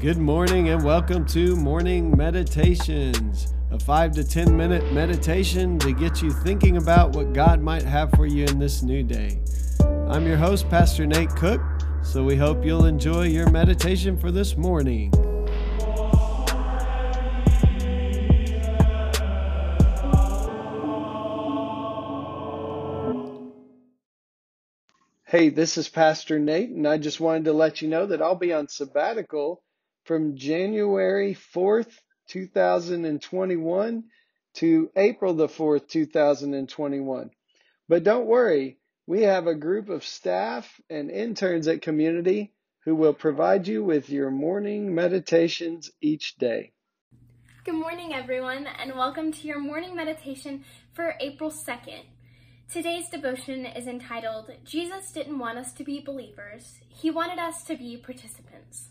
Good morning and welcome to Morning Meditations, a five to 10 minute meditation to get you thinking about what God might have for you in this new day. I'm your host, Pastor Nate Cook, so we hope you'll enjoy your meditation for this morning. Hey, this is Pastor Nate, and I just wanted to let you know that I'll be on sabbatical from January 4th, 2021 to April the 4th, 2021. But don't worry, we have a group of staff and interns at Community who will provide you with your morning meditations each day. Good morning, everyone, and welcome to your morning meditation for April 2nd. Today's devotion is entitled Jesus Didn't Want Us to Be Believers, He Wanted Us to Be Participants.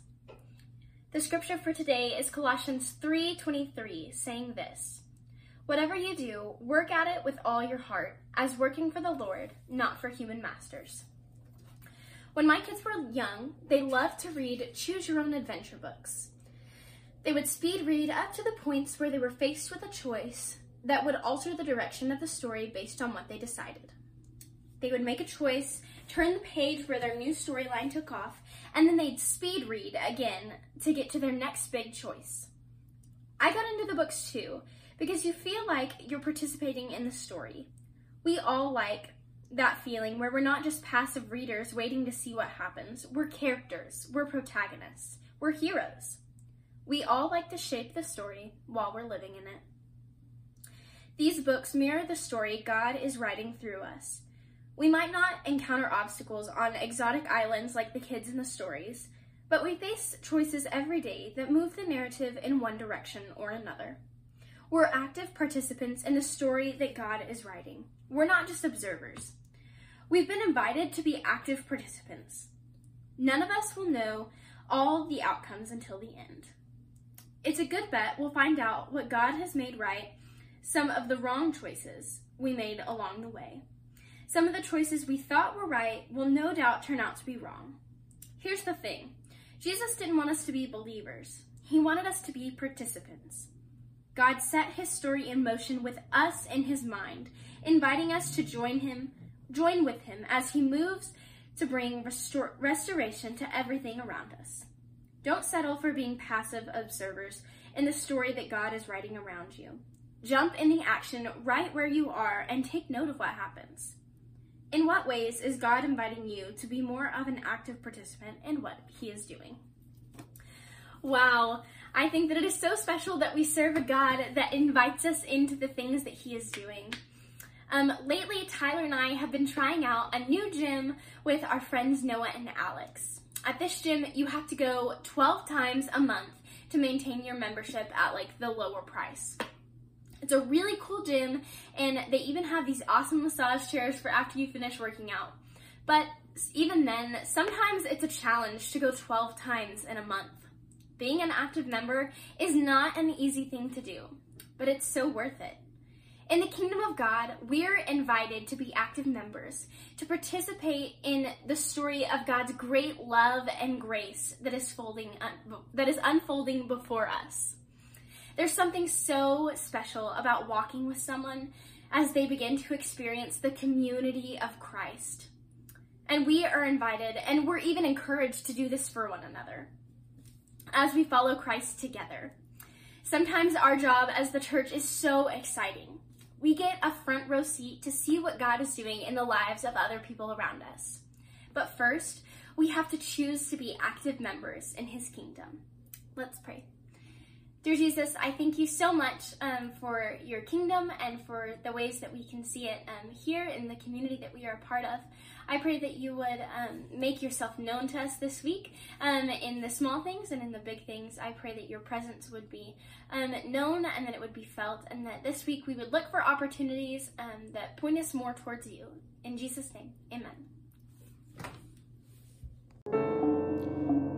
The scripture for today is Colossians 3:23, saying this: Whatever you do, work at it with all your heart, as working for the Lord, not for human masters. When my kids were young, they loved to read choose your own adventure books. They would speed read up to the points where they were faced with a choice that would alter the direction of the story based on what they decided. They would make a choice, turn the page where their new storyline took off, and then they'd speed read again to get to their next big choice. I got into the books too because you feel like you're participating in the story. We all like that feeling where we're not just passive readers waiting to see what happens. We're characters, we're protagonists, we're heroes. We all like to shape the story while we're living in it. These books mirror the story God is writing through us. We might not encounter obstacles on exotic islands like the kids in the stories, but we face choices every day that move the narrative in one direction or another. We're active participants in the story that God is writing. We're not just observers. We've been invited to be active participants. None of us will know all the outcomes until the end. It's a good bet we'll find out what God has made right some of the wrong choices we made along the way. Some of the choices we thought were right will no doubt turn out to be wrong. Here's the thing Jesus didn't want us to be believers, He wanted us to be participants. God set His story in motion with us in His mind, inviting us to join Him, join with Him as He moves to bring restor- restoration to everything around us. Don't settle for being passive observers in the story that God is writing around you. Jump in the action right where you are and take note of what happens. In what ways is God inviting you to be more of an active participant in what He is doing? Wow, I think that it is so special that we serve a God that invites us into the things that He is doing. Um, lately, Tyler and I have been trying out a new gym with our friends Noah and Alex. At this gym, you have to go 12 times a month to maintain your membership at like the lower price. It's a really cool gym, and they even have these awesome massage chairs for after you finish working out. But even then, sometimes it's a challenge to go 12 times in a month. Being an active member is not an easy thing to do, but it's so worth it. In the kingdom of God, we're invited to be active members, to participate in the story of God's great love and grace that is folding uh, that is unfolding before us. There's something so special about walking with someone as they begin to experience the community of Christ. And we are invited and we're even encouraged to do this for one another as we follow Christ together. Sometimes our job as the church is so exciting. We get a front row seat to see what God is doing in the lives of other people around us. But first, we have to choose to be active members in his kingdom. Let's pray. Dear Jesus, I thank you so much um, for your kingdom and for the ways that we can see it um, here in the community that we are a part of. I pray that you would um, make yourself known to us this week um, in the small things and in the big things. I pray that your presence would be um, known and that it would be felt, and that this week we would look for opportunities um, that point us more towards you. In Jesus' name, amen.